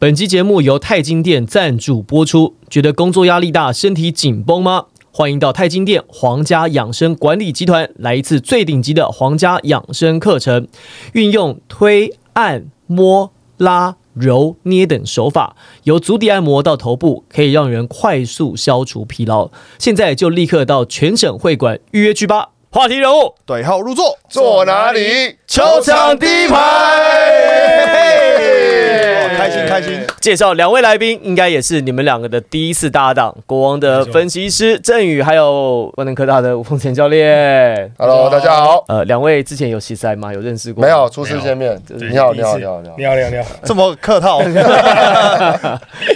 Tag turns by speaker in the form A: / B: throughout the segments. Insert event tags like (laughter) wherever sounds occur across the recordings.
A: 本期节目由钛金店赞助播出。觉得工作压力大、身体紧绷吗？欢迎到钛金店皇家养生管理集团来一次最顶级的皇家养生课程，运用推、按、摸、拉、揉、捏等手法，由足底按摩到头部，可以让人快速消除疲劳。现在就立刻到全省会馆预约去吧！话题人物
B: 对号入座，
C: 坐哪里？
A: 球场第一排。
B: 开心开心！
A: 介绍两位来宾，应该也是你们两个的第一次搭档。国王的分析师郑宇，还有万能科大的吴凤前教练。
C: Hello，大家好。
A: 呃，两位之前有比赛吗？有认识过？
C: 没有，初次见面。你好，你好，你好，你好。
D: 你好，你好，你好。
B: 这么客套，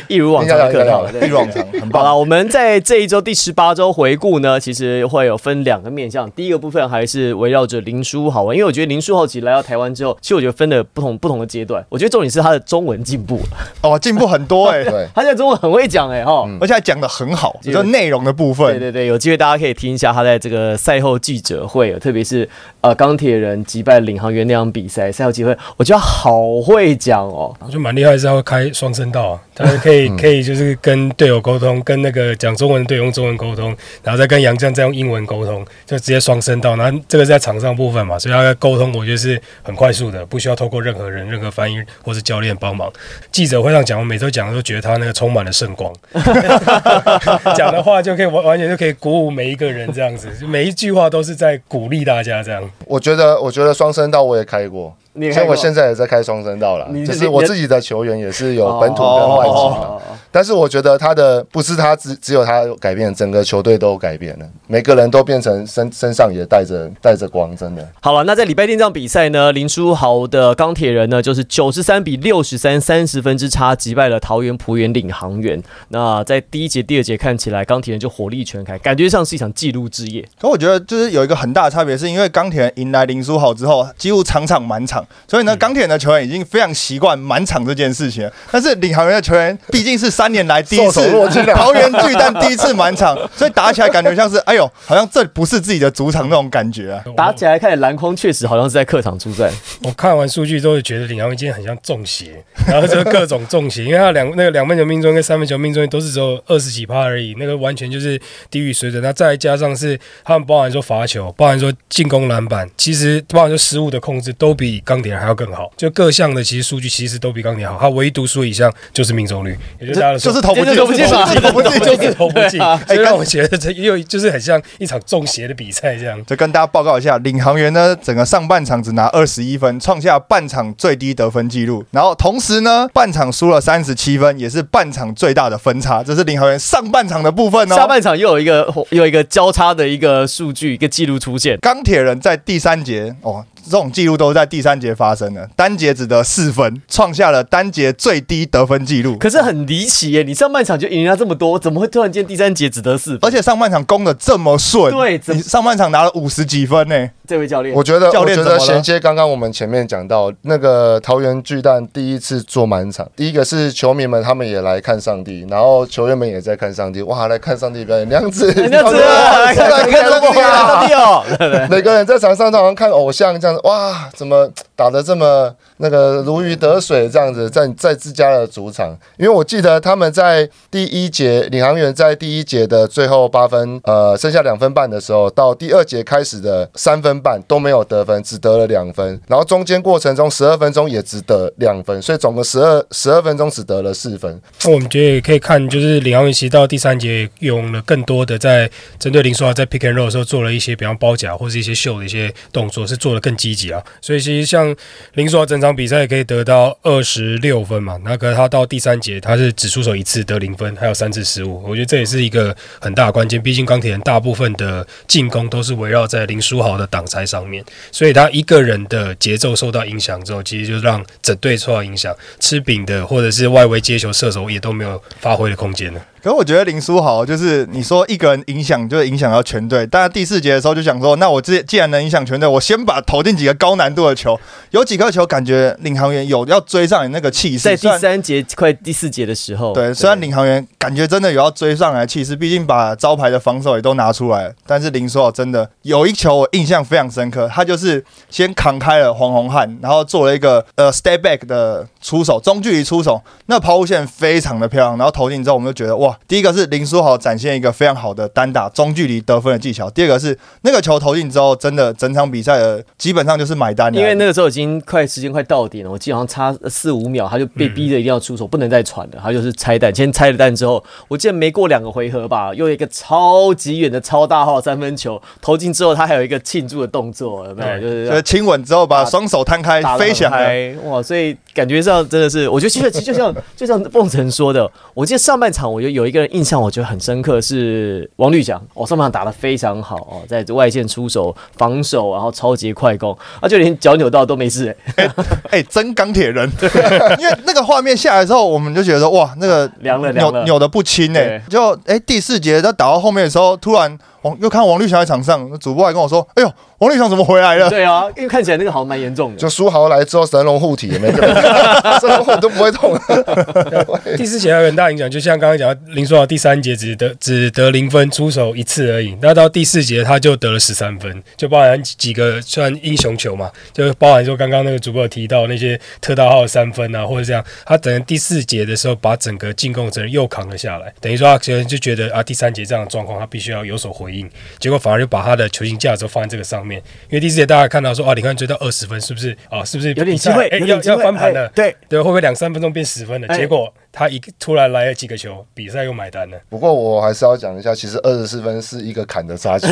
A: 一如往常的客套。
B: 一如往常，很
A: 好
B: 棒。
A: 了，我们在这一周第十八周回顾呢，其实会有分两个面向。第一个部分还是围绕着林书豪啊，因为我觉得林书豪其实来到台湾之后，其实我觉得分了不同不同的阶段。我觉得重点是他的中文进步了，
B: 哦，进步很多 (laughs) 哎，
C: 对，
A: 他现在中文很会讲哎哈。
B: 而且还讲的很好，
A: 这个
B: 就内容的部分。
A: 对对对，有机会大家可以听一下他在这个赛后记者会，特别是呃钢铁人击败领航员那场比赛赛后记者会，我觉得好会讲哦。
D: 我觉得蛮厉害，是要开双声道啊，他可以可以就是跟队友沟通，跟那个讲中文的队友用中文沟通，然后再跟杨绛再用英文沟通，就直接双声道。然后这个是在场上部分嘛，所以他的沟通我觉得是很快速的，不需要透过任何人、任何翻译或是教练帮忙。记者会上讲，我每周讲都觉得他那个充满了圣光，(laughs) 讲的话就可以完完全就可以鼓舞每一个人这样子，每一句话都是在鼓励大家这样。
C: 我觉得，我觉得双声道我也开过，所以我现在也在开双声道了。就是我自己的球员也是有本土跟外籍嘛。
A: 哦
C: 但是我觉得他的不是他只只有他改变，整个球队都改变了，每个人都变成身身上也带着带着光，真的。
A: 好了，那在礼拜天这场比赛呢，林书豪的钢铁人呢，就是九十三比六十三，三十分之差击败了桃园璞园领航员。那在第一节、第二节看起来，钢铁人就火力全开，感觉上是一场纪录之夜。
B: 可我觉得就是有一个很大的差别，是因为钢铁人迎来林书豪之后，几乎场场满场，所以呢，钢铁人的球员已经非常习惯满场这件事情了。但是领航员的球员毕竟是三年来第一次桃园巨蛋第一次满场，(laughs) 所以打起来感觉像是哎呦，好像这不是自己的主场那种感觉啊。(laughs)
A: 打起来看起来篮筐确实好像是在客场出战。
D: 我看完数据都会觉得领航员今天很像中邪，然后就是各种中邪，因为他两那个两分球命中跟三分球命中都是只有二十几趴而已，那个完全就是低于水准。那再加上是他们包含说罚球，包含说进攻篮板，其实包含说失误的控制都比钢铁人还要更好，就各项的其实数据其实都比钢铁好，他唯一独输一项就是命中率，也就是大家的
B: 就是投不进，
A: 就是投不进嘛
B: 就是投不进，
D: 就是投不进
A: 对啊，
D: 所以让我觉得这又就是很像一场中邪的比赛这样。
B: 就跟大家报告一下，领航员呢，整个上半场只拿二十一分，创下半场最低得分纪录。然后同时呢，半场输了三十七分，也是半场最大的分差。这是领航员上半场的部分哦。
A: 下半场又有一个又有一个交叉的一个数据，一个记录出现。
B: 钢铁人在第三节哦，这种记录都是在第三节发生的，单节只得四分，创下了单节最低得分记录。
A: 可是很离奇耶，你上半场就赢人家这么多，怎么会突然间第三节只得四分？
B: 而且上半场攻的这么顺，
A: 对
B: 你上半场拿了五十几分呢？
A: 这位教练，
C: 我觉得，
B: 教
C: 我觉得衔接刚刚我们前面讲到那个桃园巨蛋第一次做满场，第一个是球迷们他们也来看上帝，然后球员们也在看上帝，哇，来看上帝表演，娘子，
A: 娘子来看
C: 上帝啊！
A: 上帝哦，对 (laughs) 对
C: 每个人在场上都好像看偶像这样子，哇，怎么打得这么那个如鱼得水这样子，在在自家的主场？因为我记得他们在第一节领航员在第一节的最后八分，呃，剩下两分半的时候，到第二节开始的三分半都没有得分，只得了两分，然后中间过程中十二分钟也只得两分，所以总共十二十二分钟只得了四分。
D: 那我们觉得也可以看，就是领航员其实到第三节用了更多的在针对林书豪在 pick and roll 的时候做了一些，比方包夹或是一些秀的一些动作，是做的更积极啊。所以其实像林书豪整场比赛可以得到二十六分嘛，那可是他到第三节他是只出手一次得零分，还有三次失误，我觉得这也是一个很大的关键。毕竟钢铁人大部分的进攻都是围绕在林书豪的挡拆上面，所以他一个人的节奏受到影响之后，其实就让整队受到影响。吃饼的或者是外围接球射手也都没有发挥的空间了。
B: 可是我觉得林书豪就是你说一个人影响，就是影响到全队。但是第四节的时候就想说，那我既既然能影响全队，我先把投进几个高难度的球。有几颗球感觉领航员有要追上你那个气势，
A: 在第三节快第四节的时候，
B: 对，虽然领航员感觉真的有要追上来气势，毕竟把招牌的防守也都拿出来了。但是林书豪真的有一球我印象非常深刻，他就是先扛开了黄宏汉，然后做了一个呃 step back 的出手，中距离出手，那抛物线非常的漂亮，然后投进之后，我们就觉得哇，第一个是林书豪展现一个非常好的单打中距离得分的技巧，第二个是那个球投进之后，真的整场比赛的基本上就是买单了，
A: 因为那个时候已经快时间快到点了，我记得好像差四五秒，他就被逼着一定要出手，不能再传了，他就是拆弹，先拆了弹之后，我记得没过两个回合吧，又一个超级远的超大号三分球投进之后，他还有一个庆祝的动作，有没有？就是
B: 就是亲吻之后把双手摊开飞起
A: 来。哇！所以感觉上真的是，我觉得其实就像就像凤城说的，我记得上半场我觉得有一个人印象我觉得很深刻是王绿翔，哦，上半场打得非常好哦，在外线出手防守，然后超级快攻，啊，就连脚扭到都没事、欸，(laughs)
B: 哎、真钢铁人！(laughs) 因为那个画面下来之后，我们就觉得哇，那个
A: 凉了凉了。
B: 扭扭的不轻哎、
A: 对
B: 就哎、第四节他打到后面的时候，突然王又看到王绿翔在场上，主播还跟我说：“哎呦，王绿翔怎么回来了
A: 对啊，因为看起来那个好像蛮严重的。
C: 就书豪来之后，神龙护体也没个人，(laughs) 神龙护体都不会痛。(laughs)
D: 第四节还有很大影响，就像刚刚讲，林书豪第三节只得只得零分，出手一次而已。那到第四节他就得了十三分，就包含几个算英雄球嘛，就包含说刚刚那个主播有提到那些特大号的三分啊，或者这样，他等第四节的时候把整个进攻责任又扛了下来，等于说他可能就觉得啊第三节这样的状况他必须要有所回应，结果反而就把他的球星价值放在这个上面，因为第四节大家看到说啊，你看追到二十分是不是啊？是不是
A: 有点机会，
D: 哎要要翻盘了
A: 哎？对，
D: 对，会不会两三分钟变十分了？
A: 哎
D: 结果他一突然来了几个球，比赛又买单了。
C: 不过我还是要讲一下，其实二十四分是一个坎的差距，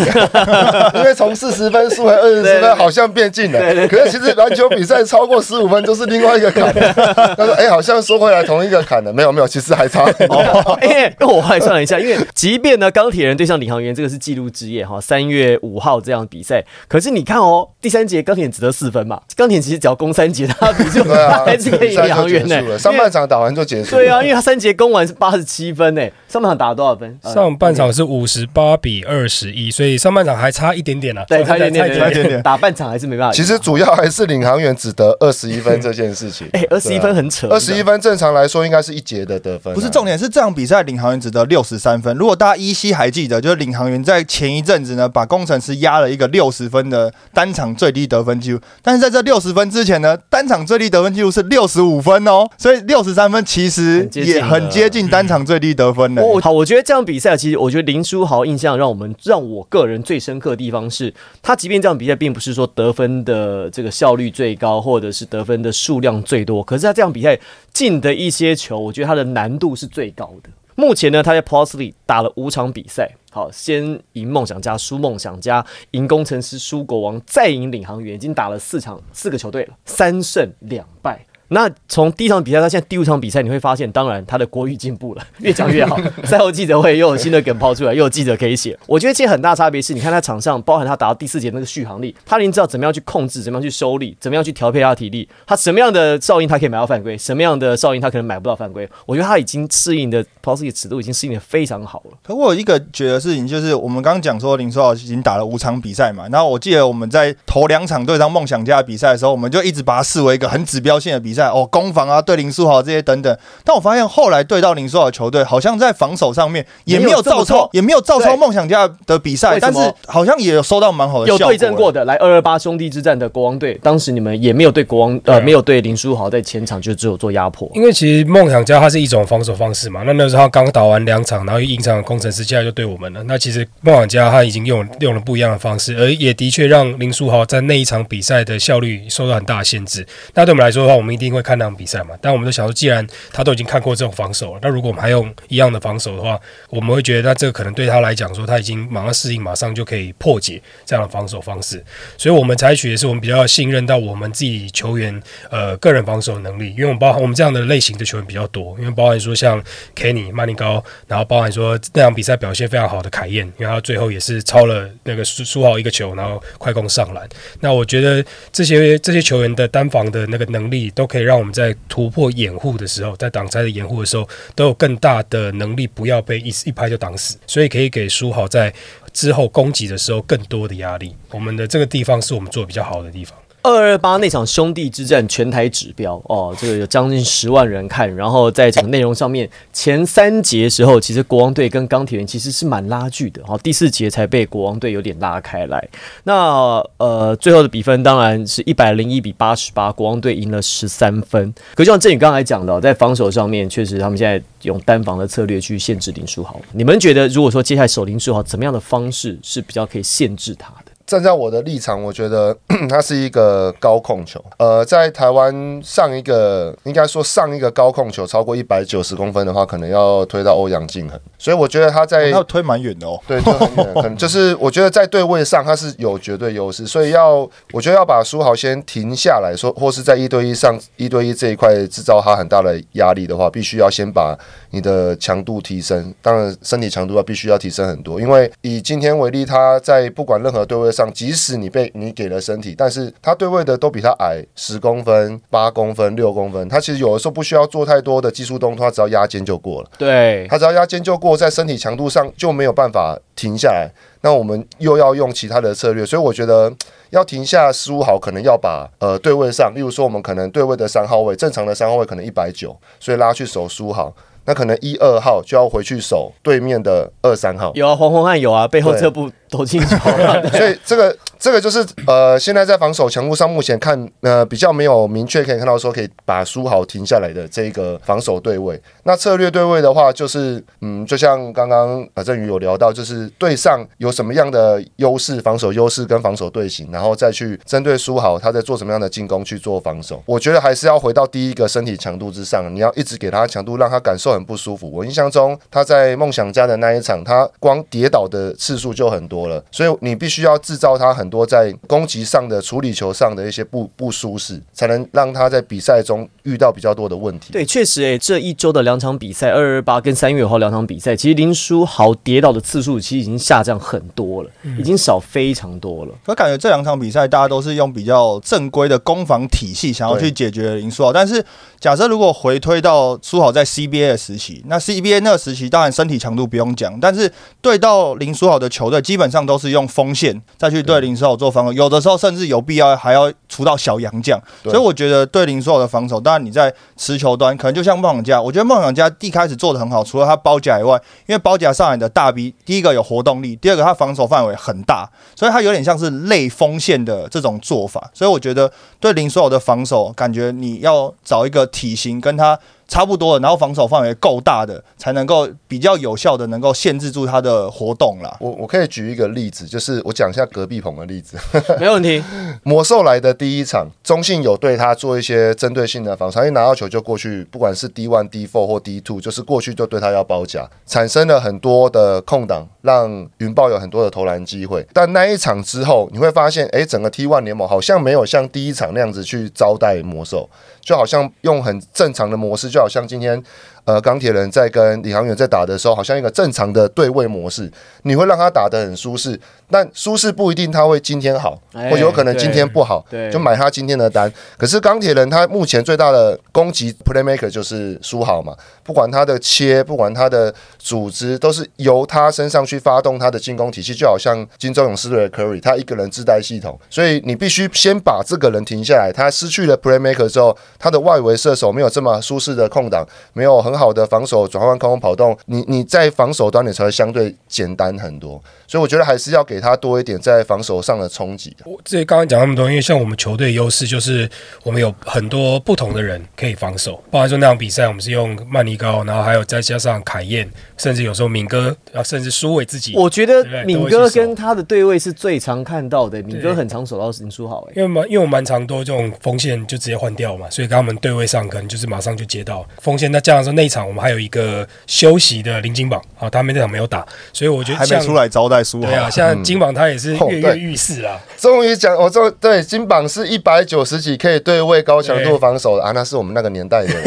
C: (laughs) 因为从四十分输回二十四分好像变近了，可是其实篮球比赛超过十五分就是另外一个坎。(laughs) 他说：“哎、好像说回来同一个坎了，没有没有，其实还差。
A: 哦，我后来算了一下，因为即便呢钢铁人对上领航员这个是纪录之夜哈，三月五号这样比赛，可是你看哦，第三节钢铁人只得四分嘛，钢铁人其实只要攻三节，他比就
C: 对啊，
A: 还是可以赢
C: 比赛就
A: 领航员呢
C: 结束了，。上半场打完就结束了。
A: 因为他三节攻完是八十七分呢，上半场打了多少分？呃
D: 上半场是五十八比二十一，所以上半场还差一点点啊。
A: 对，差一点点，
B: 差一点点
A: 打半场还是没办法。
C: 其实主要还是领航员只得二十一分这件事情。(laughs)
A: 哎，二十一分很扯，
C: 二十一分正常来说应该是一节的得分啊、
B: 不是重点，是这场比赛领航员只得六十三分。如果大家依稀还记得，就是领航员在前一阵子呢，把工程师压了一个六十分的单场最低得分记录。但是在这六十分之前呢，单场最低得分记录是六十五分哦，所以六十三分其实
A: 很接近了
B: 也很接近单场最低得分的。
A: 哦，好，我觉得这场比赛其实，我觉得林书豪印象让我们让我个人最深刻的地方是，他即便这场比赛并不是说得分的这个效率最高，或者是得分的数量最多，可是他这场比赛进的一些球，我觉得他的难度是最高的。目前呢，他在 Plus League 打了五场比赛，好，先赢梦想家，输梦想家，赢工程师，输国王，再赢领航员，已经打了四场四个球队了，三胜两败。那从第一场比赛到现在第五场比赛，你会发现，当然他的国语进步了，(laughs) 越讲越好。(laughs) 赛后记者会又有新的梗抛出来，又有记者可以写。我觉得其实很大差别是，你看他场上，包含他打到第四节那个续航力，他已经知道怎么样去控制，怎么样去收力，怎么样去调配他的体力，他什么样的哨音他可以买到犯规，什么样的哨音他可能买不到犯规。我觉得他已经适应的 p o s 的尺度已经适应的非常好了。
B: 可我有一个觉得事情，就是我们刚刚讲说林书豪已经打了五场比赛嘛，然后我记得我们在头两场对上梦想家的比赛的时候，我们就一直把他视为一个很指标性的比赛哦，攻防啊对林书豪这些等等。但我发现后来对到林书豪的球队，好像在防守上面也没有照抄也没有照抄梦想家的比赛，但是好像也有收到蛮好的效果。
A: 有对阵过的，来二二八兄弟之战的国王队，当时你们也没有对国王呃没有对林书豪在前场就只有做压迫。
D: 因为其实梦想家他是一种防守方式嘛，那那时候他刚打完两场，然后赢场工程师，现在就对我们了。那其实梦想家他已经用用了不一样的方式，而也的确让林书豪在那一场比赛的效率受到很大的限制。那对我们来说的话，我们一定会看那场比赛嘛。但我们都想说，既然他都已经看过这种防守了，那如果我们还用一样的防守的话，我们会觉得那这个可能对他来讲说，他已经马上适应，马上就可以破解这样的防守方式。所以我们采取的是我们比较信任到我们自己球员呃个人防守能力，因为我们包含我们这样的类型的球员比较多，因为包含说像 Kenny 曼尼高，然后包含说那场比赛表现非常好的凯燕，因为他最后也是超了那个苏苏豪一个球，然后快攻上篮。那我觉得这些这些球员的单防的那个能力，都可以让我们在突破掩护的时候，在挡拆的掩护的时候，都有更大的能力，不要被一一拍就挡死，所以可以给书豪在之后攻击的时候更多的压力。我们的这个地方是我们做比较好的地方。
A: 二二八那场兄弟之战全台指标哦，这个有将近十万人看，然后在整个内容上面，前三节时候其实国王队跟钢铁人其实是蛮拉锯的，好、第四节才被国王队有点拉开来。那呃，最后的比分当然是一百零一比八十八，国王队赢了十三分。可就像郑宇刚才讲的，在防守上面，确实他们现在用单防的策略去限制林书豪。你们觉得，如果说接下来守林书豪，怎么样的方式是比较可以限制他？
C: 站在我的立场，我觉得 (clears throat) 它是一个高控球。呃，在台湾上一个应该说上一个高控球超过一百九十公分的话，可能要推到欧阳靖恒。所以我觉得他在
B: 那推蛮远的哦。
C: 对，就很远，可能就是我觉得在对位上他是有绝对优势，所以要我觉得要把书豪先停下来说，或是在一对一上一对一这一块制造他很大的压力的话，必须要先把你的强度提升，当然身体强度要必须要提升很多，因为以今天为例，他在不管任何对位上，即使你被你给了身体，但是他对位的都比他矮十公分、八公分、六公分，他其实有的时候不需要做太多的技术动作，他只要压肩就过了。
A: 对，
C: 他只要压肩就过，在身体强度上就没有办法停下来。那我们又要用其他的策略，所以我觉得要停下十五好，可能要把呃对位上，例如说我们可能对位的三号位，正常的三号位可能一百九，所以拉去守输好。那可能一二号就要回去守对面的二三号，
A: 有啊，黄宏汉有啊，背后这部投进球了。
C: 所以这个这个就是呃，现在在防守强度上，目前看呃比较没有明确可以看到说可以把苏豪停下来的这个防守对位。那策略对位的话，就是嗯，就像刚刚啊振宇有聊到，就是对上有什么样的优势，防守优势跟防守队形，然后再去针对苏豪他在做什么样的进攻去做防守。我觉得还是要回到第一个身体强度之上，你要一直给他强度，让他感受很不舒服。我印象中他在梦想家的那一场，他光跌倒的次数就很多了，所以你必须要制造他很多在攻击上的处理球上的一些不不舒适，才能让他在比赛中遇到比较多的问题。
A: 对，确实诶，这一周的两场比赛，二二八跟三月五号两场比赛，其实林书豪跌倒的次数其实已经下降很多了，已经少非常多了。
B: 我感觉这两场比赛大家都是用比较正规的攻防体系想要去解决林书豪，但是假设如果回推到书豪在 CBA 的时期，那 CBA 那个时期当然身体强度不用讲，但是对到林书豪的球队基本上都是用锋线再去对。林书豪做防守，有的时候甚至有必要还要出到小洋将，所以我觉得对林书豪的防守，当然你在持球端可能就像梦想家，我觉得梦想家一开始做的很好，除了他包夹以外，因为包夹上来的大 B，第一个有活动力，第二个他防守范围很大，所以他有点像是类锋线的这种做法，所以我觉得对林书豪的防守，感觉你要找一个体型跟他。差不多的，然后防守范围够大的，才能够比较有效的能够限制住他的活动啦。
C: 我我可以举一个例子，就是我讲一下隔壁棚的例子。(laughs)
A: 没问题。
C: 魔兽来的第一场，中信有对他做一些针对性的防守，一拿到球就过去，不管是 D one、D four 或 D two，就是过去就对他要包夹，产生了很多的空档，让云豹有很多的投篮机会。但那一场之后，你会发现，哎，整个 T one 联盟好像没有像第一场那样子去招待魔兽。就好像用很正常的模式，就好像今天，呃，钢铁人在跟李航远在打的时候，好像一个正常的对位模式，你会让他打得很舒适，但舒适不一定他会今天好，或者有可能今天不好，就买他今天的单。可是钢铁人他目前最大的攻击 playmaker 就是输好嘛，不管他的切，不管他的组织，都是由他身上去发动他的进攻体系，就好像金州勇士队的 Curry，他一个人自带系统，所以你必须先把这个人停下来，他失去了 playmaker 之后。他的外围射手没有这么舒适的空档，没有很好的防守转换空空跑动，你你在防守端你才会相对简单很多。所以我觉得还是要给他多一点在防守上的冲击。
D: 我这刚刚讲那么多，因为像我们球队优势就是我们有很多不同的人可以防守，包含说那场比赛我们是用曼尼高，然后还有再加上凯燕，甚至有时候敏哥，啊，甚至苏伟自己。
A: 我觉得敏哥跟他的对位是最常看到的，敏哥很常守到林书豪，
D: 因为蛮因为我蛮常多这种锋线就直接换掉嘛，所以跟他们对位上可能就是马上就接到锋线。那这样说那一场我们还有一个休息的林金榜，啊，他们那场没有打，所以我觉得
B: 还没出来招待。对
D: 啊，现在金榜他也是跃跃欲试啊。
C: 终于讲，我终对金榜是一百九十几，可以对位高强度防守的啊，那是我们那个年代的。(laughs)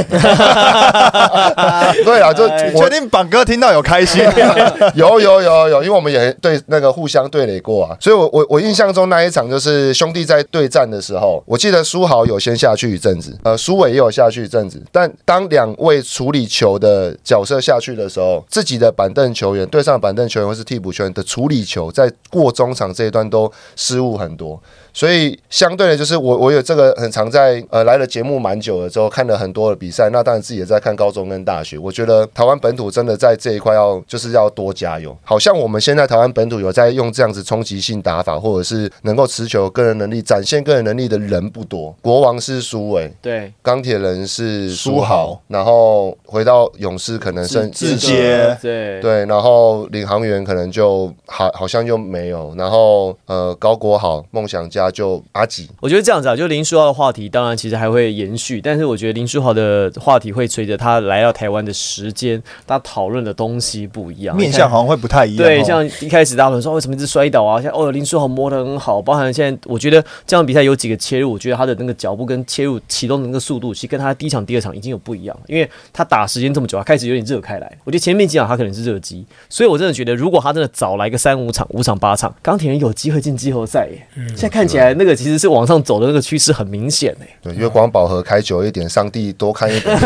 C: 对啊，就
B: 确定榜哥听到有开心，(laughs)
C: 有有有有，因为我们也对那个互相对垒过啊，所以我我我印象中那一场就是兄弟在对战的时候，我记得苏豪有先下去一阵子，呃，苏伟也有下去一阵子，但当两位处理球的角色下去的时候，自己的板凳球员对上板凳球员或是替补球员的处。理球在过中场这一段都失误很多，所以相对的，就是我我有这个很常在呃来了节目蛮久了之后，看了很多的比赛，那当然自己也在看高中跟大学。我觉得台湾本土真的在这一块要就是要多加油。好像我们现在台湾本土有在用这样子冲击性打法，或者是能够持球个人能力、展现个人能力的人不多。国王是苏伟，
A: 对，
C: 钢铁人是苏
B: 豪，(laughs)
C: 然后回到勇士可能剩
B: 直接
A: 对
C: 对，然后领航员可能就好好像就没有，然后呃高国豪梦想家就阿吉，
A: 我觉得这样子啊，就林书豪的话题，当然其实还会延续，但是我觉得林书豪的话题会随着他来到台湾的时间，他讨论的东西不一样，
B: 面向好像会不太一样哦。
A: 对，像一开始大家可能说为什么一直摔倒啊？像哦，林书豪摸得很好，包含现在我觉得这样比赛有几个切入，我觉得他的那个脚步跟切入启动的那个速度，其实跟他第一场、第二场已经有不一样了，因为他打时间这么久，他开始有点热开来。我觉得前面几场他可能是热机，所以我真的觉得如果他真的早来个三五场、五场、八场，钢铁人有机会进季后赛耶。现在看起来那个其实是往上走的那个趋势很明显哎。
C: 对，月光宝盒开久一点，上帝多看一点，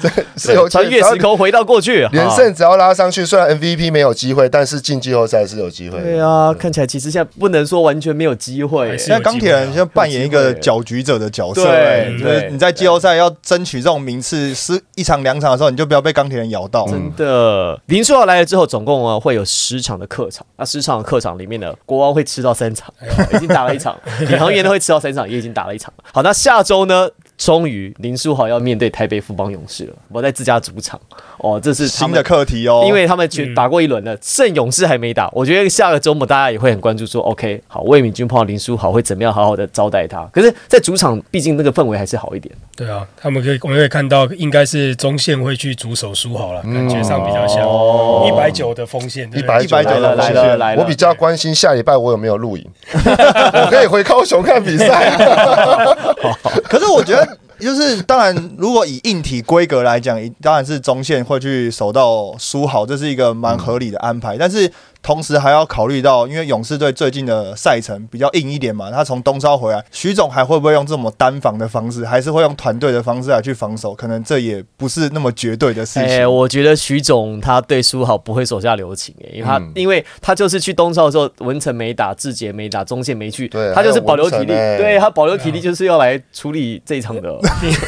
C: 这是 (laughs) 有
A: 穿越时空回到过去，啊
C: 连胜只要拉上去，虽然 MVP 没有机会，但是进季后赛是有机会。
A: 对啊，看起来其实现在不能说完全没有机会
B: 现在钢铁人现在扮演一个搅局者的角色，
A: 对
B: 哎就是
A: 对
B: 你在季后赛要争取这种名次，是一场两场的时候，你就不要被钢铁人咬到。
A: 真的，林书豪来了之后，总共啊会有十场的客场。那十场的客场里面呢，国王会吃到三场，已经打了一场；宇航员呢会吃到三场，也已经打了一场。好，那下周呢，终于林书豪要面对台北富邦勇士了，我在自家主场。哦，这是
B: 新的课题哦，
A: 因为他们全打过一轮了，剩勇士还没打。我觉得下个周末大家也会很关注，说 OK，好，魏敏君碰到林书豪会怎么样好好的招待他。可是，在主场，毕竟那个氛围还是好一点。
D: 对啊，他们可以我们可以看到，应该是中线会去主手书豪了，感觉上比较像
A: 哦
D: 一百九的锋线，对不对
C: 190
B: 来了来
A: 了来了
C: 我比较关心下礼拜我有没有录影，(laughs) 我可以回高雄看比赛。(laughs) (laughs)
B: 可是我觉得，(laughs) 就是当然，如果以硬体规格来讲，当然是中线会去守到输好，这是一个蛮合理的安排。但是同时还要考虑到，因为勇士队最近的赛程比较硬一点嘛，他从东超回来，徐总还会不会用这么单防的方式，还是会用团队的方式来去防守？可能这也不是那么绝对的事情
A: 哎、
B: 情。
A: 我觉得徐总他对书豪不会手下留情、哎，因为他、
C: 嗯
A: 因为他就是去东超的时候，文成没打，志杰没打，中线没去，
C: 对
A: 他就是保留体力，对他保留体力就是要来处理这一场的。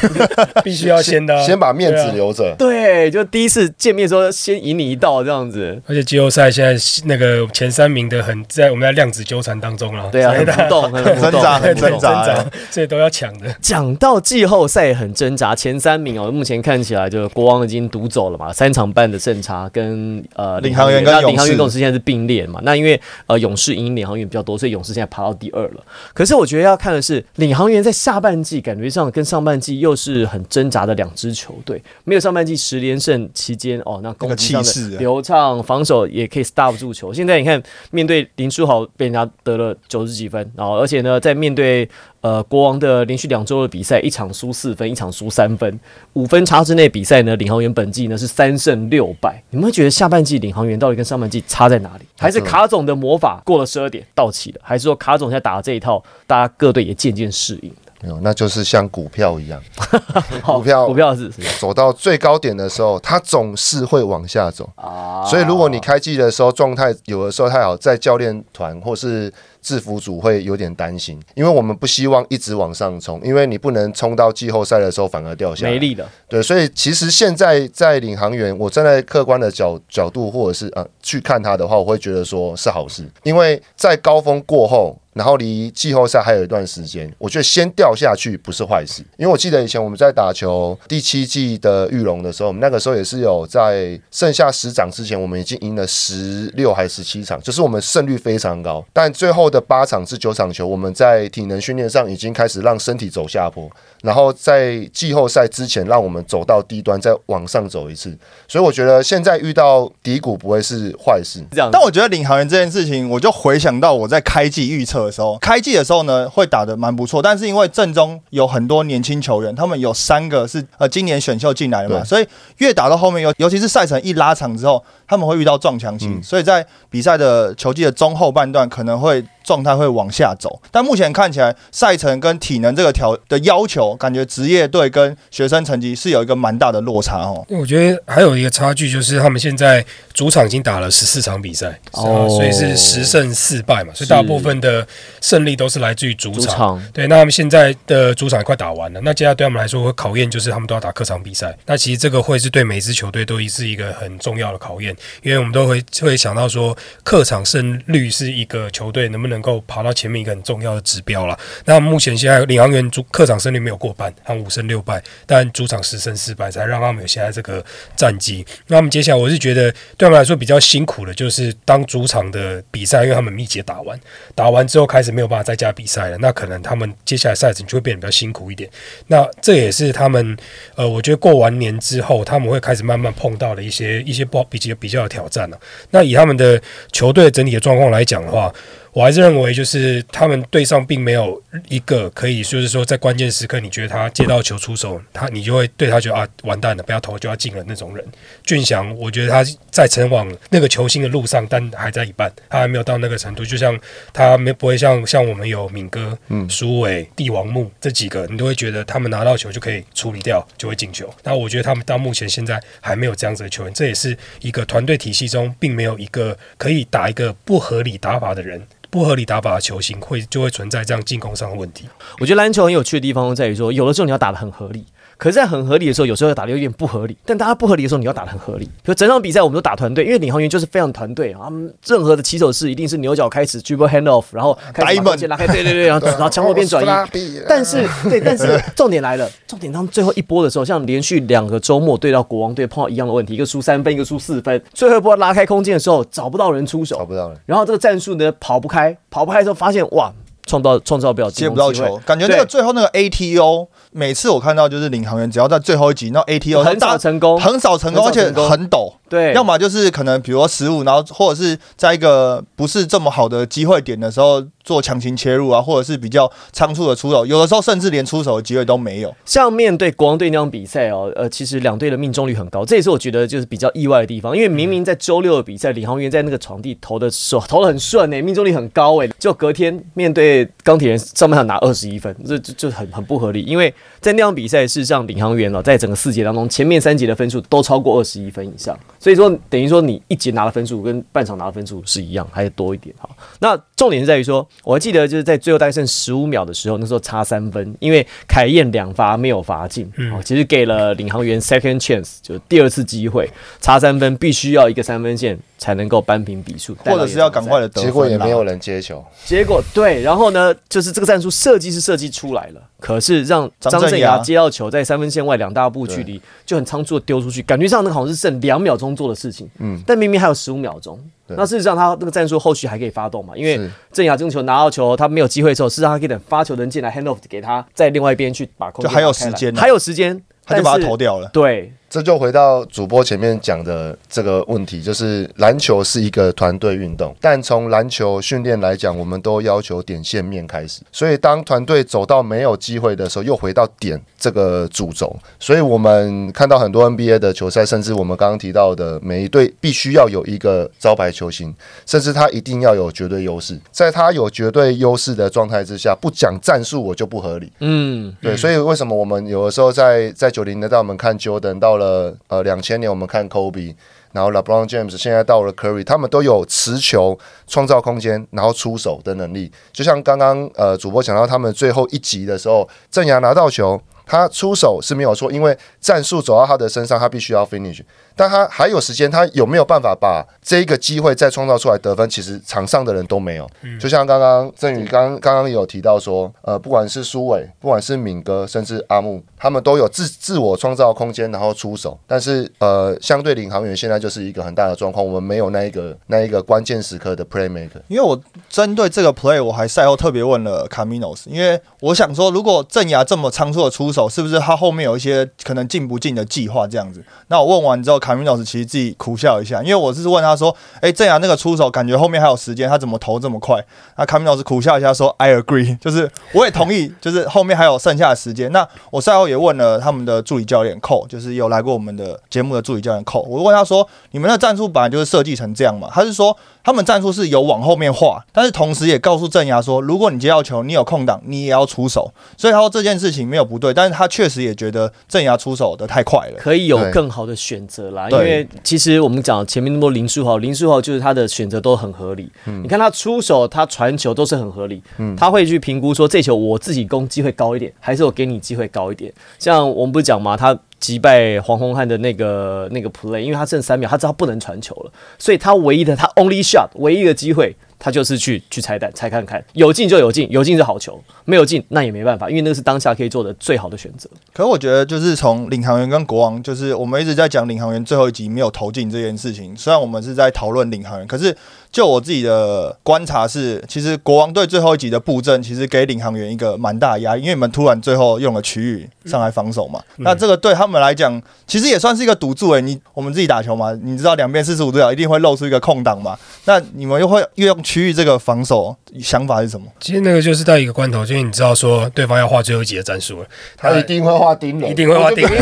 A: (laughs)
D: 必须要先的啊，
C: 先把面子留着。
A: 对，就第一次见面的时候先赢你一道这样子。
D: 而且季后赛现在那个前三名的很在我们在量子纠缠当中了，
A: 对啊，很浮动，很 (laughs)
B: 挣扎很挣扎
D: 挣扎，所以都要抢的。
A: 讲到季后赛很挣扎，前三名哦，目前看起来就是国王已经独走了嘛，三场半的胜差跟呃
B: 领航员跟
A: 领航员跟勇士现在是并列嘛。那因为呃勇士赢领航员比较多，所以勇士现在爬到第二了。可是我觉得要看的是领航员在下半季感觉上跟上半季又是很挣扎的两支球队，没有上半季十连胜期间哦，那攻击上
B: 那个气势啊
A: 的流畅，防守也可以 stop 住球。现在你看面对林书豪被人家得了九十几分，然后而且呢在面对呃，国王的连续两周的比赛，一场输四分，一场输三分，五分差之内比赛呢，领航员本季呢是三胜六败。你们会觉得下半季领航员到底跟上半季差在哪里？还是卡总的魔法过了十二点到期了？还是说卡总现在打的这一套，大家各队也渐渐适应？
C: 没有，那就是像股票一样，(laughs) 股票
A: 股票是是
C: 走到最高点的时候，它总是会往下走。
A: 啊
C: 所以，如果你开季的时候状态有的时候太好，在教练团或是制服组会有点担心，因为我们不希望一直往上冲，因为你不能冲到季后赛的时候反而掉下来。
A: 没力了，
C: 对，所以其实现在在领航员，我站在客观的角角度或者是呃去看他的话，我会觉得说是好事，因为在高峰过后。然后离季后赛还有一段时间，我觉得先掉下去不是坏事，因为我记得以前我们在打球第七季的玉龙的时候，我们那个时候也是有在剩下十场之前，我们已经赢了十六还十七场，就是我们胜率非常高。但最后的八场至九场球，我们在体能训练上已经开始让身体走下坡，然后在季后赛之前让我们走到低端，再往上走一次。所以我觉得现在遇到低谷不会是坏事。
A: 这样
B: 但我觉得领航员这件事情，我就回想到我在开季预测的时候，开季的时候呢会打得蛮不错，但是因为阵中有很多年轻球员，他们有三个是呃今年选秀进来的嘛，所以越打到后面，尤尤其是赛程一拉长之后，他们会遇到撞墙期，
C: 嗯。
B: 所以在比赛的球季的中后半段可能会状态会往下走。但目前看起来，赛程跟体能这个条的要求，感觉职业队跟学生成绩是有一个蛮大的落差哦。
D: 我觉得还有一个差距就是他们现在主场已经打了十四场比赛，
A: 哦
D: 所以是十胜四败嘛，所以大部分的胜利都是来自于主场。
A: 主场
D: 对，那他们现在的主场也快打完了，那接下来对他们来说会考验就是他们都要打客场比赛。那其实这个会是对每支球队都是一个很重要的考验，因为我们都会会想到说客场胜率是一个球队能不能能够爬到前面一个很重要的指标了。那目前现在领航员主客场胜率没有过半，他们五胜六败，但主场十胜四败，才让他们有现在这个战绩。那他们接下来我是觉得对他们来说比较辛苦的就是当主场的比赛，因为他们密集打完，打完之后开始没有办法再加比赛了，那可能他们接下来赛程就会变得比较辛苦一点。那这也是他们呃，我觉得过完年之后，他们会开始慢慢碰到的一些一些不比较比较的挑战了、那以他们的球队整体的状况来讲的话，我还是认为，就是他们队上并没有一个可以，就是说在关键时刻，你觉得他接到球出手，他你就会对他觉得啊完蛋了，不要投就要进了那种人。俊祥，我觉得他在前往那个球星的路上，但还在一半，他还没有到那个程度。就像他没不会像像我们有敏哥、
C: 嗯
D: 苏伟、帝王木这几个，你都会觉得他们拿到球就可以处理掉，就会进球。那我觉得他们到目前现在还没有这样子的球员，这也是一个团队体系中并没有一个可以打一个不合理打法的人。不合理打法的球星会就会存在这样进攻上的问题。
A: 我觉得篮球很有趣的地方在于说，有的时候你要打得很合理，可是，在很合理的时候，有时候要打得有点不合理。但大家不合理的时候，你要打得很合理。比如整场比赛我们都打团队，因为领航员就是非常团队啊，他们任何的起手式一定是牛角开始 dribble hand off，然后开始把
B: Diamond
A: 空间拉开，对对对，然后然后强后边转移。但是，对，但是重点来了，重点他们最后一波的时候，像连续两个周末对到国王队碰到一样的问题，一个输三分，一个输四分，最后一波拉开空间的时候找不到人出手，
C: 找不到人。
A: 然后这个战术呢跑不开，跑不开的时候发现哇，创造创造不了
B: 接不到球，感觉那个最后那个 ATO，每次我看到就是领航员只要在最后一集，那 ATO
A: 很少成功，
B: 很少成功，而且
A: 很
B: 陡。
A: 对，
B: 要么就是可能比如说失误，然后或者是在一个不是这么好的机会点的时候做强行切入啊，或者是比较仓促的出手，有的时候甚至连出手的机会都没有。
A: 像面对国王队那场比赛哦，呃，其实两队的命中率很高，这也是我觉得就是比较意外的地方。因为明明在周六的比赛，领航员在那个场地投的时候投的很顺诶，命中率很高诶，就隔天面对钢铁人上半场拿二十一分，这这就很很不合理。因为在那场比赛，事实上领航员哦，在整个四节当中，前面三节的分数都超过二十一分以上，所以说等于说你一节拿的分数跟半场拿的分数是一样，还是多一点哈。那重点是在于说，我还记得就是在最后大概剩十五秒的时候，那时候差三分，因为凯燕两罚没有罚进，哦，其实给了领航员 second chance，就是第二次机会，差三分必须要一个三分线才能够扳平比数，
B: 或者是要赶快的得。
C: 结果也没有人接球，
A: 结果对，然后呢，就是这个战术设计是设计出来了，可是让
B: 张镇
A: 张镇雅
B: 雅
A: 接到球在三分线外两大步距离就很仓促的丢出去，感觉上那个好像是剩两秒钟做的事情，
C: 嗯。
A: 但明明还有十五秒钟。
C: 对
A: 那事实上，他那个战术后续还可以发动嘛？因为
C: 是
A: 郑雅这个球拿到球，他没有机会的时候，事实上他可以等发球人进来 hand off 给他，在另外一边去把控
B: 就还有时间啊
A: 还有时间，
B: 他就把
A: 但是
B: 它投掉了。
A: 对，
C: 这就回到主播前面讲的这个问题，就是篮球是一个团队运动，但从篮球训练来讲，我们都要求点线面开始。所以当团队走到没有机会的时候，又回到点这个主轴。所以我们看到很多 NBA 的球赛，甚至我们刚刚提到的每一队必须要有一个招牌球星，甚至他一定要有绝对优势。在他有绝对优势的状态之下，不讲战术我就不合理。
A: 嗯，
C: 对，所以为什么我们有的时候在在九零年代我们看 Jordan，到了呃两千年我们看 Kobe，然后 LeBron James，现在到了 Curry，他们都有持球、创造空间，然后出手的能力。就像刚刚呃主播讲到他们最后一集的时候，郑阳拿到球。他出手是没有错，因为战术走到他的身上，他必须要 finish。但他还有时间，他有没有办法把这一个机会再创造出来得分？其实场上的人都没有。嗯就像刚刚郑宇刚刚刚有提到说，呃，不管是苏伟，不管是敏哥，甚至阿木，他们都有自自我创造空间，然后出手。但是呃，相对领航员现在就是一个很大的状况，我们没有那一个那一个关键时刻的 playmaker。
B: 因为我针对这个 play，我还赛后特别问了 Caminos，因为我想说，如果郑雅这么仓促的出手，是不是他后面有一些可能进不进的计划这样子？那我问完之后卡米诺斯其实自己苦笑一下，因为我是问他说，哎、正阳那个出手感觉后面还有时间，他怎么投这么快？那卡米诺斯苦笑一下说，I agree，(laughs) 就是我也同意，(laughs) 就是后面还有剩下的时间。那我赛后也问了他们的助理教练寇，就是有来过我们的节目的助理教练寇，我问他说，你们的战术本来就是设计成这样嘛？他是说他们战术是有往后面画，但是同时也告诉正阳说，如果你接到球，你有空档，你也要出手。所以他说这件事情没有不对，但是他确实也觉得正阳出手的太快了。
A: 可以有更好的选择啦，因为其实我们讲前面那么多林书豪，林书豪就是他的选择都很合理。你看他出手，他传球都是很合理，他会去评估说这球我自己攻机会高一点，还是我给你机会高一点。像我们不是讲嘛，他击败黄宏汉的那个那个 play，因为他剩三秒，他知道他不能传球了，所以他唯一的他 only shot 唯一的机会。他就是去去拆弹，拆看看，有进就有进，有进是好球，没有进那也没办法，因为那是当下可以做的最好的选择。
B: 可是我觉得，就是从领航员跟国王，就是我们一直在讲领航员最后一集没有投进这件事情。虽然我们是在讨论领航员，可是就我自己的观察是，其实国王队最后一集的布阵，其实给领航员一个蛮大的压力，因为你们突然最后用了区域上来防守嘛。那这个对他们来讲，其实也算是一个赌注诶、你我们自己打球嘛，你知道两边四十五度角一定会露出一个空档嘛。那你们又会又用区域这个防守，想法是什么？
D: 其实那个就是在一个关头，就是你知道说对方要画最后一集的战术了，
C: 他一定会画钉人，
D: 一定会画钉人，(laughs)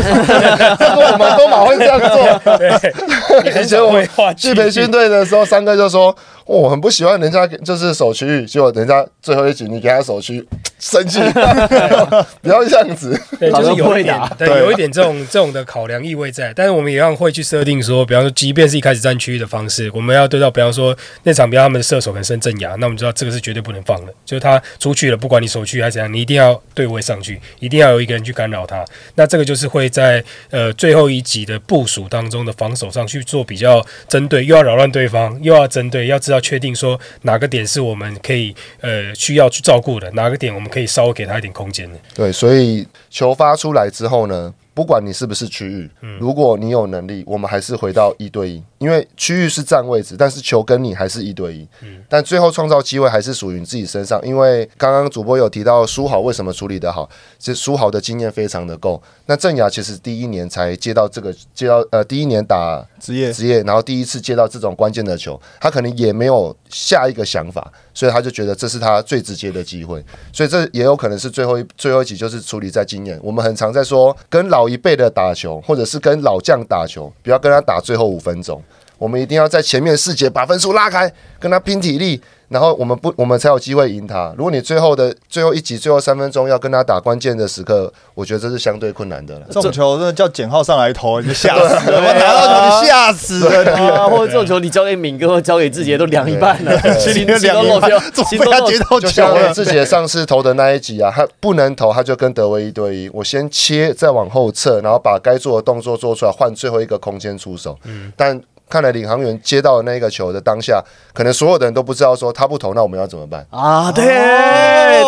C: 这个我们都马会这样做。(laughs) (laughs) 以前我去培训队的时候，三哥就说：“哦我很不喜欢人家就是守区域，结果人家最后一局你给他守区域，生气，(laughs) 不要这样子。
D: 对，就是有一点，对，有一点这种这种的考量意味在。但是我们也要会去设定说，比方说，即便是一开始占区域的方式，我们要对到，比方说那场比方他们的射手可能升正牙，那我们知道这个是绝对不能放的，就是他出去了，不管你守区还是怎样，你一定要对位上去，一定要有一个人去干扰他。那这个就是会在呃最后一集的部署当中的防守上去做比较针对，又要扰乱对方，又要针对，要知道确定说哪个点是我们可以呃需要去照顾的，哪个点我们可以稍微给他一点空间的。
C: 对，所以球发出来之后呢，不管你是不是区域，如果你有能力，我们还是回到一对一，因为区域是占位置，但是球跟你还是一对一。但最后创造机会还是属于你自己身上，因为刚刚主播有提到苏豪为什么处理得好，这苏豪的经验非常的够。那郑雅其实第一年才接到这个接到呃第一年打
B: 职业。
C: 职业，然后第一次接到这种关键的球，他可能也没有下一个想法，所以他就觉得这是他最直接的机会，所以这也有可能是最后一最后一集就是处理在经验。我们很常在说跟老一辈的打球，或者是跟老将打球，不要跟他打最后五分钟，我们一定要在前面四节把分数拉开，跟他拼体力。然后我们不，我们才有机会赢他。如果你最后的最后一集、最后三分钟要跟他打关键的时刻，我觉得这是相对困难的了。
B: 这种球真的叫简浩上来投，你就吓死了！(laughs) 我拿到球，你吓死了！
A: 啊，或者这种球你交给敏哥或交给志杰都凉一半了，(laughs) 心 (laughs) 心都漏掉，
B: 怎么被他接到
C: 就
B: 球了
C: 像？自己上次投的那一集啊，他不能投，他就跟德威一对一，我先切，再往后撤，然后把该做的动作做出来，换最后一个空间出手。嗯，但看来领航员接到的那个球的当下，可能所有的人都不知道说他不投，那我们要怎么办？
A: 啊，对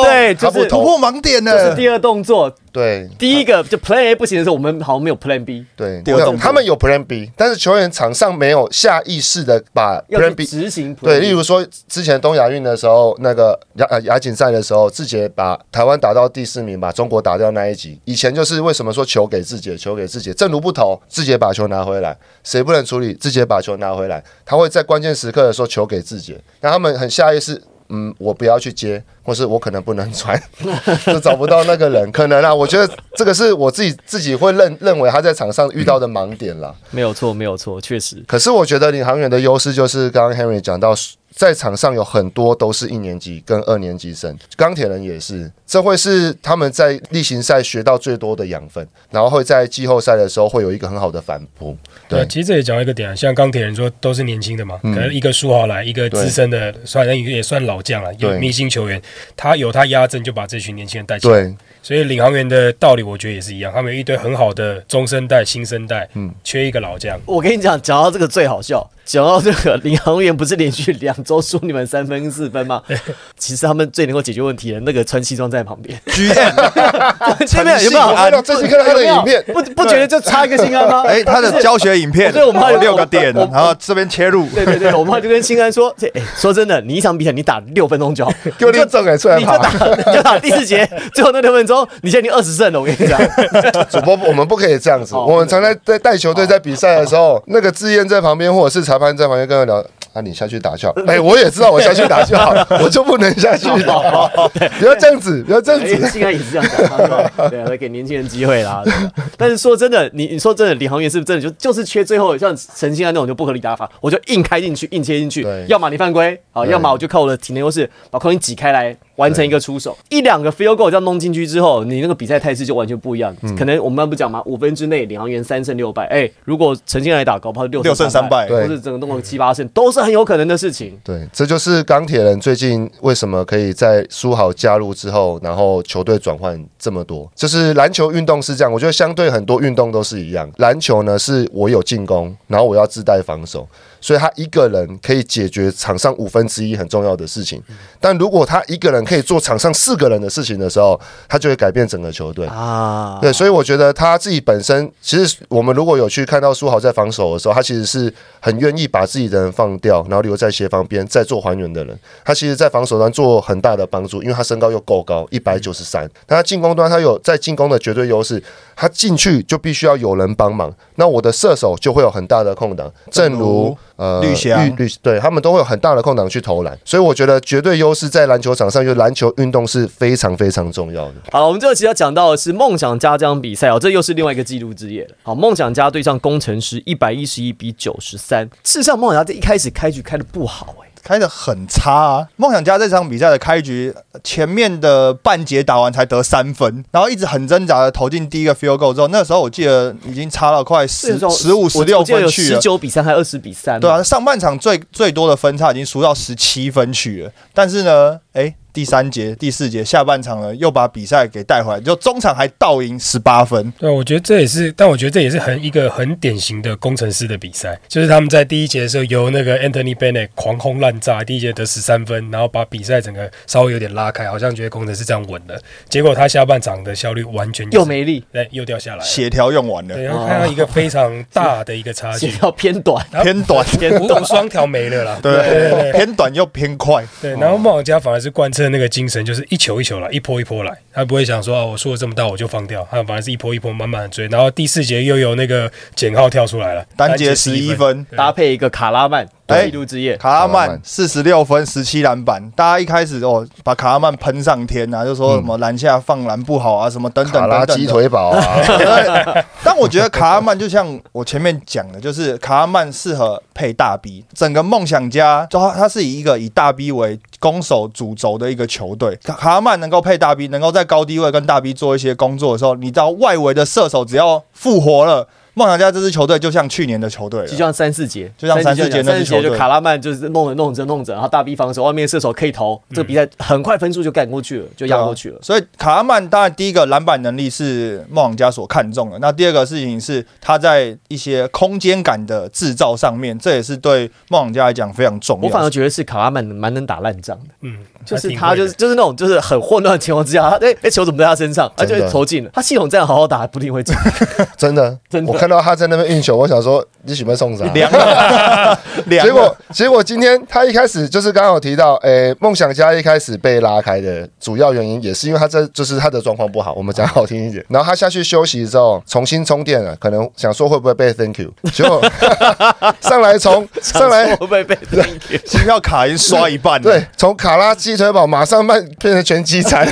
A: 对，就是
C: 他不
B: 突破盲点呢？
A: 就是第二动作，
C: 对
A: 第一个就 Plan A 不行的时候，我们好像没有 Plan B，
C: 对，
B: 第二动作
C: 他们有 Plan B，但是球员场上没有下意识的把 Plan B
A: 执行
C: 对，例如说之前东亚运的时候，那个亚呃亚锦赛的时候，志杰把台湾打到第四名，把中国打掉那一集。以前就是为什么说球给志杰，球给志杰，正如不投，志杰把球拿回来，谁不能处理，志杰把球拿回来，他会在关键时刻的时候球给志杰，那他们很下意识。嗯，我不要去接，或是我可能不能传，(laughs) 就找不到那个人。可能啊，我觉得这个是我自己自己会认认为他在场上遇到的盲点啦。
A: 没有错，没有错，确实
C: 可是我觉得领航员的优势就是刚刚 Henry 讲到，在场上有很多都是一年级跟二年级生，钢铁人也是，这会是他们在例行赛学到最多的养分，然后会在季后赛的时候会有一个很好的反扑。
D: 对，
C: 对
D: 其实这也讲到一个点啊，像钢铁人说都是年轻的嘛，可能一个书豪来，一个资深的，算也算老将了，有明星球员，他有他压阵就把这群年轻人带起来。
C: 对，
D: 所以领航员的道理我觉得也是一样，他们有一堆很好的中生代、新生代，嗯，缺一个老将。
A: 我跟你讲，讲到这个最好笑，讲到这个，领航员不是连续两周输你们三分四分吗？(laughs) 其实他们最能够解决问题的那个穿西装在旁边
B: ，GM
A: 前面有没有？
C: 我看到最近看到他的影片，
A: 不不觉得就差一个心安吗？
B: 哎，他的教学影片，
A: 对我们还有
B: 六个点，然后这边切入，
A: 对对对，我们就跟新安说，这哎，说真的，你一场比赛你打六分钟就好，(laughs)
C: 给我练正哎，出来跑。
A: 你就打 (laughs) 你就打第四节，最后那六分钟，你现在已经二十胜了，我跟你讲。
C: 主播，我们不可以这样子。
A: 哦
C: 我们常在在带球队在比赛的时候，那个志愿在旁边，或者是裁判在旁边跟他聊。啊，你下去打就好。哎，我也知道我下去打就好，(laughs) 我就不能下去打。(laughs) 不要这样子，不要这样
A: 哎
C: 子。
A: 新安也是这样讲，对啊，来给年轻人机会啦。但是说真的，你你说真的，李航员是不是真的就就是缺最后像陈星安那种就不合理打法，我就硬开进去，硬切进去
C: 对，
A: 要么你犯规
C: 好，
A: 要么我就靠我的体能优势把空间挤开来。完成一个出手，一两个 field goal 这样弄进去之后，你那个比赛态势就完全不一样。
C: 嗯
A: 可能我们不讲嘛，五分之内领航员三胜六败。哎，如果陈信安来打，搞不好六
B: 六胜三败
A: 或者整个弄个七八胜，都是很有可能的事情。
C: 对，这就是钢铁人最近为什么可以在苏豪加入之后，然后球队转换这么多。就是篮球运动是这样，我觉得相对很多运动都是一样。篮球呢，是我有进攻，然后我要自带防守，所以他一个人可以解决场上五分之一很重要的事情。但如果他一个人可以做场上四个人的事情的时候，他就会改变整个球队。
A: 啊，
C: 对，所以我觉得他自己本身，其实我们如果有去看到苏豪在防守的时候，他其实是很愿意把自己的人放掉，然后留在协防边再做还原的人。他其实，在防守端做很大的帮助，因为他身高又够高，一百九十三。但他进攻端他有在进攻的绝对优势，他进去就必须要有人帮忙，那我的射手就会有很大的空档，正如呃
B: 绿翔
C: 绿对他们都会有很大的空档去投篮，所以我觉得绝对优势在篮球场上，因为篮球运动是非常非常重要的。
A: 好，我们这个其实要讲到的是梦想家这场比赛哦，这又是另外一个纪录之夜了。好，梦想家对上工程师，一百一十一比九十三。事实上，梦想家这一开始开局开的不好哎、
B: 开的很差啊！梦想家这场比赛的开局，前面的半节打完才得三分，然后一直很挣扎的投进第一个 field goal 之后，那时候我记得已经差了快十十五、十六分去了十。
A: 九比三还二十比三。
B: 对啊，，上半场最最多的分差已经输到十七分去了，但是呢，哎，第三节、第四节下半场呢，又把比赛给带回来，就中场还倒赢十八分。
D: 对，我觉得这也是，但我觉得这也是很一个很典型的工程师的比赛，就是他们在第一节的时候由那个 Anthony Bennett 狂轰滥炸，第一节得十三分，然后把比赛整个稍微有点拉开，好像觉得工程师这样稳了。结果他下半场的效率完全就是
A: 又没力，
D: 对又掉下来了，
B: 血条用完
D: 对，
B: 了，
D: 然后看到一个非常大的一个差距，
A: 协调偏短。
B: 偏短，
A: 偏
D: 无无双条没了啦。
B: 对
D: 对对
B: 偏短又偏快。
D: 对，然后梦想家反而是贯彻那个精神，就是一球一球来，一波一波来，他不会想说啊，我输了这么大我就放掉，他反而是一波一波慢慢的追，然后第四节又有那个简浩跳出来了，
B: 单节十一分，
D: 对
A: 搭配一个卡拉曼，
B: 哎
A: 之夜。
B: 卡拉
C: 曼
B: 曼四十六分，十七篮板。大家一开始哦，把卡拉曼喷上天啊，就说什么篮下放篮不好啊，什么等等等等鸡。
C: 腿堡啊，(laughs)
B: 对但我觉得卡拉曼就像我前面讲的，就是卡拉曼适合配大 B。整个梦想家，就他他是以一个以大 B 为攻守主轴的一个球队。卡卡拉曼能够配大 B，能够在高低位跟大 B 做一些工作的时候，你知道外围的射手只要复活了，梦想家这支球队就像去年的球队了
A: 就。像三四节，
B: 就像三四节那
A: 三四节
B: 支球队
A: 就卡拉曼就是弄着弄着弄着，然后大 B 防守，外面射手可以投，这个比赛很快分数就干过去了，就压过去了。
B: 所以卡拉曼当然第一个篮板能力是梦想家所看重的，那第二个事情是他在一些空间感的制造上面，这也是对梦想家来讲非常重要。
A: 我反而觉得是卡拉曼蛮能打烂仗的，
D: 嗯，
A: 就是他就是就是那种就是很混乱的情况之下，他哎哎球怎么在他身上，他就投进了。他系统这样好好打，不一定会进。(laughs)
C: 真的，(laughs)
A: 真的
C: 我看到他在那边运球，我想说你喜欢送啥？(laughs)
B: 凉了，
C: 结果结果今天他一开始就是刚刚有提到，诶、梦想家一开始被拉开的主要原因，也是因为他这就是他的状况不好，我们讲好听一点。(laughs) 然后他下去休息之后，重新充电了，可能想说会不会被 Thank you，(laughs) 结果上来从上来
A: 会不会被 thank you？
B: 心跳卡已经刷一半了。
C: 对，从卡拉鸡腿堡马上变变成全鸡餐。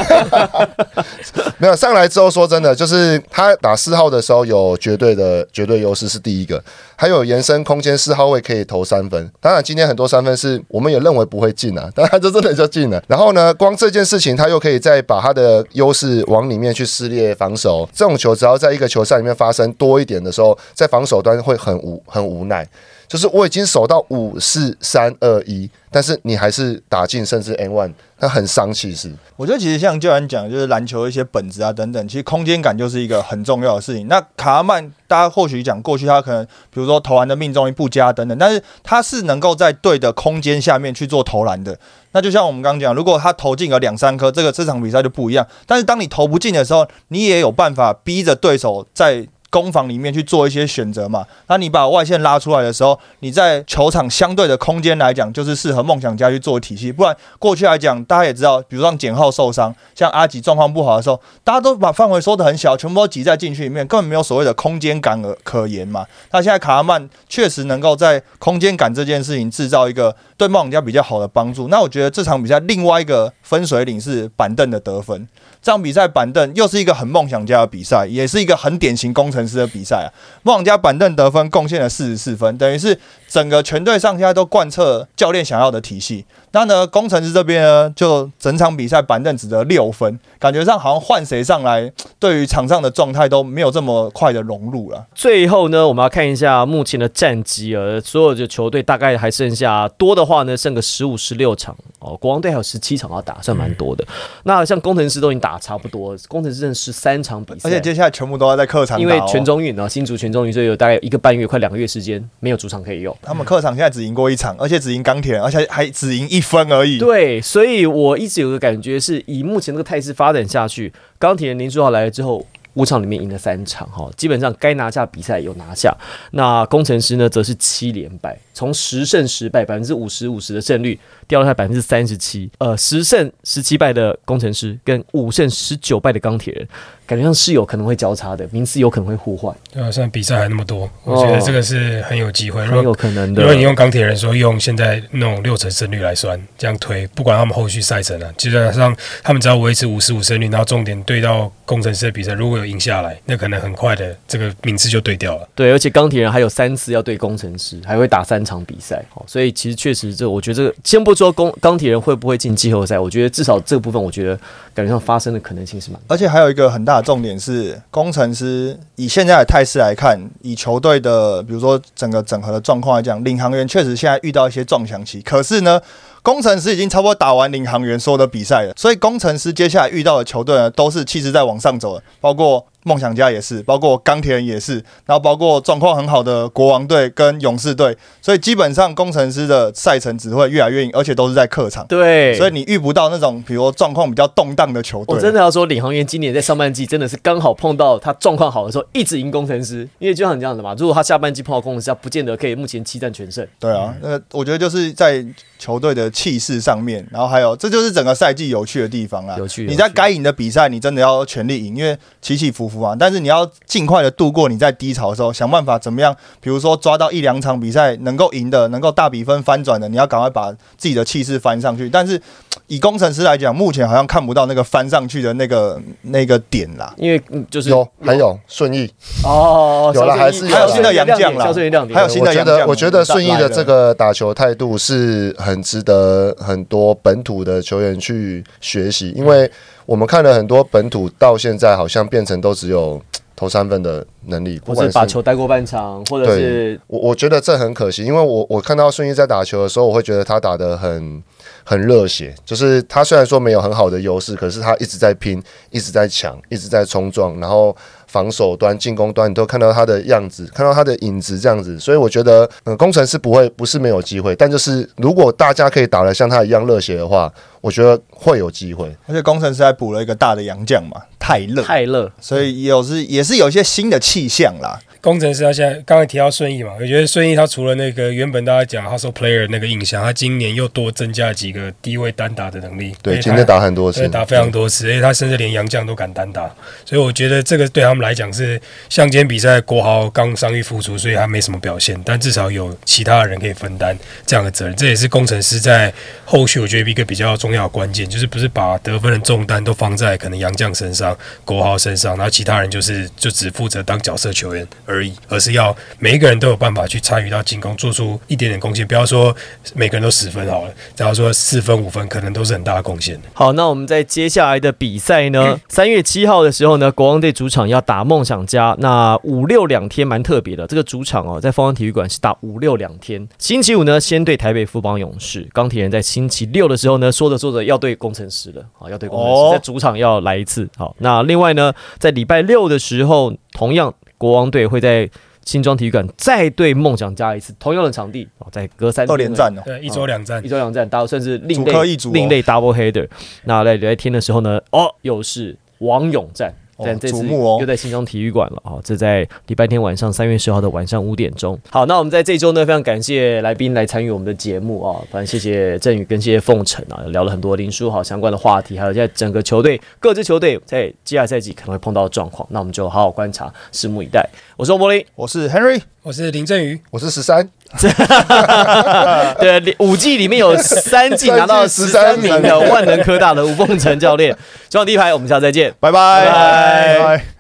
C: 没有上来之后，说真的，就是他打四号的时候有绝对的绝对优势是第一个，还有延伸空间，四号位可以投三分。当然，今天很多三分是我们也认为不会进啊，(laughs) 但他就真的就进了。然后呢，光这件事情他又可以再把他的优势往里面去撕裂防守。这种球只要在一个球赛里面发生多一点的时候，在防守端会很无很无奈。就是我已经守到五四三二一，但是你还是打进甚至 N one，他很伤气势。
B: 我觉得其实像教练讲，就是篮球一些本质啊等等，其实空间感就是一个很重要的事情。那卡曼，大家或许讲过去他可能比如说投篮的命中率不佳等等，但是他是能够在对的空间下面去做投篮的。那就像我们刚刚讲，如果他投进了两三颗，这个这场比赛就不一样。但是当你投不进的时候，你也有办法逼着对手在。攻防里面去做一些选择嘛？那你把外线拉出来的时候，你在球场相对的空间来讲，就是适合梦想家去做体系。不然过去来讲，大家也知道，比如让简浩受伤，像阿吉状况不好的时候，大家都把范围缩得很小，全部都挤在禁区里面，根本没有所谓的空间感可可言嘛。那现在卡拉曼确实能够在空间感这件事情制造一个对梦想家比较好的帮助。那我觉得这场比赛另外一个分水岭是板凳的得分。这场比赛板凳又是一个很梦想家的比赛，也是一个很典型工程师的比赛啊！梦想家板凳得分贡献了四十四分，等于是整个全队上下都贯彻教练想要的体系。那呢，工程师这边呢，就整场比赛板凳只得六分，感觉上好像换谁上来，对于场上的状态都没有这么快的融入了。
A: 最后呢，我们要看一下目前的战绩啊，所有的球队大概还剩下多的话呢，剩个十五、十六场哦。国王队还有十七场要打，算蛮多的。那像工程师都已经打。打差不多，工程师剩十三场比赛，
B: 而且接下来全部都要在客场
A: 因为全中运啊，新竹全中运，所以有大概一个半月，快两个月时间没有主场可以用。
B: 他们客场现在只赢过一场，而且只赢钢铁，而且还只赢一分而已。
A: 对，所以我一直有个感觉，是以目前这个态势发展下去，钢铁林书豪来了之后。五场里面赢了三场，哈，基本上该拿下比赛有拿下。那工程师呢，则是七连败，从十胜十败，百分之五十五十的胜率掉到百分之三十七。呃，十胜十七败的工程师跟五胜十九败的钢铁人。感觉上是有可能会交叉的，名次有可能会互换。
D: 对啊，现在比赛还那么多，我觉得这个是很有机会，
A: 很有可能的。
D: 如果你用钢铁人说用现在那种六成胜率来算，这样推，不管他们后续赛程啊，基本上他们只要维持五十五胜率，然后重点对到工程师的比赛，如果有赢下来，那可能很快的这个名次就对掉了。
A: 对，而且钢铁人还有三次要对工程师，还会打三场比赛，所以其实确实这，我觉得这个先不说工钢铁人会不会进季后赛，我觉得至少这个部分，我觉得感觉上发生的可能性是蛮。
B: 而且还有一个很大的重点是。工程师以现在的态势来看，以球队的比如说整个整合的状况来讲，领航员确实现在遇到一些撞墙期。可是呢，工程师已经差不多打完领航员所有的比赛了，所以工程师接下来遇到的球队呢，都是气势在往上走的，包括。梦想家也是，包括钢铁人也是，然后包括状况很好的国王队跟勇士队，所以基本上工程师的赛程只会越来越硬，而且都是在客场。
A: 对，
B: 所以你遇不到那种比如状况比较动荡的球队。
A: 我真的要说，领航员今年在上半季真的是刚好碰到他状况好的时候，一直赢工程师。因为就像你这样的嘛，如果他下半季碰到工程师，他不见得可以目前七战全胜。
B: 对啊，那我觉得就是在球队的气势上面，然后还有这就是整个赛季有趣的地方啊。
A: 有趣。
B: 你在该赢的比赛，你真的要全力赢，因为起起伏但是你要。尽快的度过你在低潮的时候，想办法怎么样？比如说抓到一两场比赛能够赢的，能够大比分翻转的，你要赶快把自己的气势翻上去。但是以工程师来讲，目前好像看不到那个翻上去的那个那个点啦。
A: 因为就是
C: 有还有顺义
A: 哦，
C: 有了还是
B: 还有新的杨将
A: 啦，
B: 还有新的杨将。
C: 我觉得顺义的这个打球态度是很值得很多本土的球员去学习，因为我们看了很多本土到现在好像变成都只有。投三分的能力，
A: 或者把球带过半场，或者是
C: 我我觉得这很可惜，因为我我看到顺义在打球的时候，我会觉得他打的很很热血，就是他虽然说没有很好的优势，可是他一直在拼，一直在抢，一直在冲撞，然后。防守端、进攻端，你都看到他的样子，看到他的影子这样子，所以我觉得，嗯，工程师不会不是没有机会，但就是如果大家可以打得像他一样热血的话，我觉得会有机会。
B: 而且工程师还补了一个大的洋将嘛，泰勒，
A: 泰勒，
B: 所以有是也是有一些新的气象啦。
D: 工程师他现在刚才提到顺义嘛，我觉得顺义他除了那个原本大家讲 hustle player 那个印象，他今年又多增加几个低位单打的能力。
C: 对，今天打很多次，
D: 打非常多次，而且他甚至连杨将都敢单打，所以我觉得这个对他们来讲是，像今天比赛国豪刚伤愈复出，所以他没什么表现，但至少有其他人可以分担这样的责任，这也是工程师在后续我觉得一个比较重要的关键，就是不是把得分的重担都放在可能杨将身上、国豪身上，然后其他人就是就只负责当角色球员而已，而是要每一个人都有办法去参与到进攻，做出一点点贡献。不要说每个人都十分好了，只要说四分五分，可能都是很大的贡献。
A: 好，那我们在接下来的比赛呢，三月七号的时候呢，国王队主场要打梦想家。那五六两天蛮特别的，这个主场哦，在凤凰体育馆是打五六两天。星期五呢，先对台北富邦勇士，钢铁人在星期六的时候呢，说着说着要对工程师了，啊，要对工程师，
B: 哦
A: 在主场要来一次。好，那另外呢，在礼拜六的时候，同样国王队会在新庄体育馆再对梦想家一次，同样的场地，哦，在隔三
B: 二连战哦，
D: 对，一周两战
A: 一，周两战，打算是另类
B: 一组哦
A: 另类 double header。那在礼拜天的时候呢，哦，又是王勇战。
B: 哦
A: 但这次又在新庄体育馆了啊、哦！这在礼拜天晚上三月十号的晚上五点钟。好，那我们在这周呢，非常感谢来宾来参与我们的节目啊、反正谢谢振宇跟谢谢凤城啊，聊了很多林书豪相关的话题，还有在整个球队各支球队在接下来赛季可能会碰到的状况，那我们就好好观察，拭目以待。我是欧柏林，
B: 我是 Henry，
D: 我是林振宇，
C: 我是十三，(laughs)
A: 对，五季里面有三季拿到十三名的万能科大的吴凤成教练，中场第一排，我们下次再见。
B: 拜拜
A: 拜拜
B: 拜拜。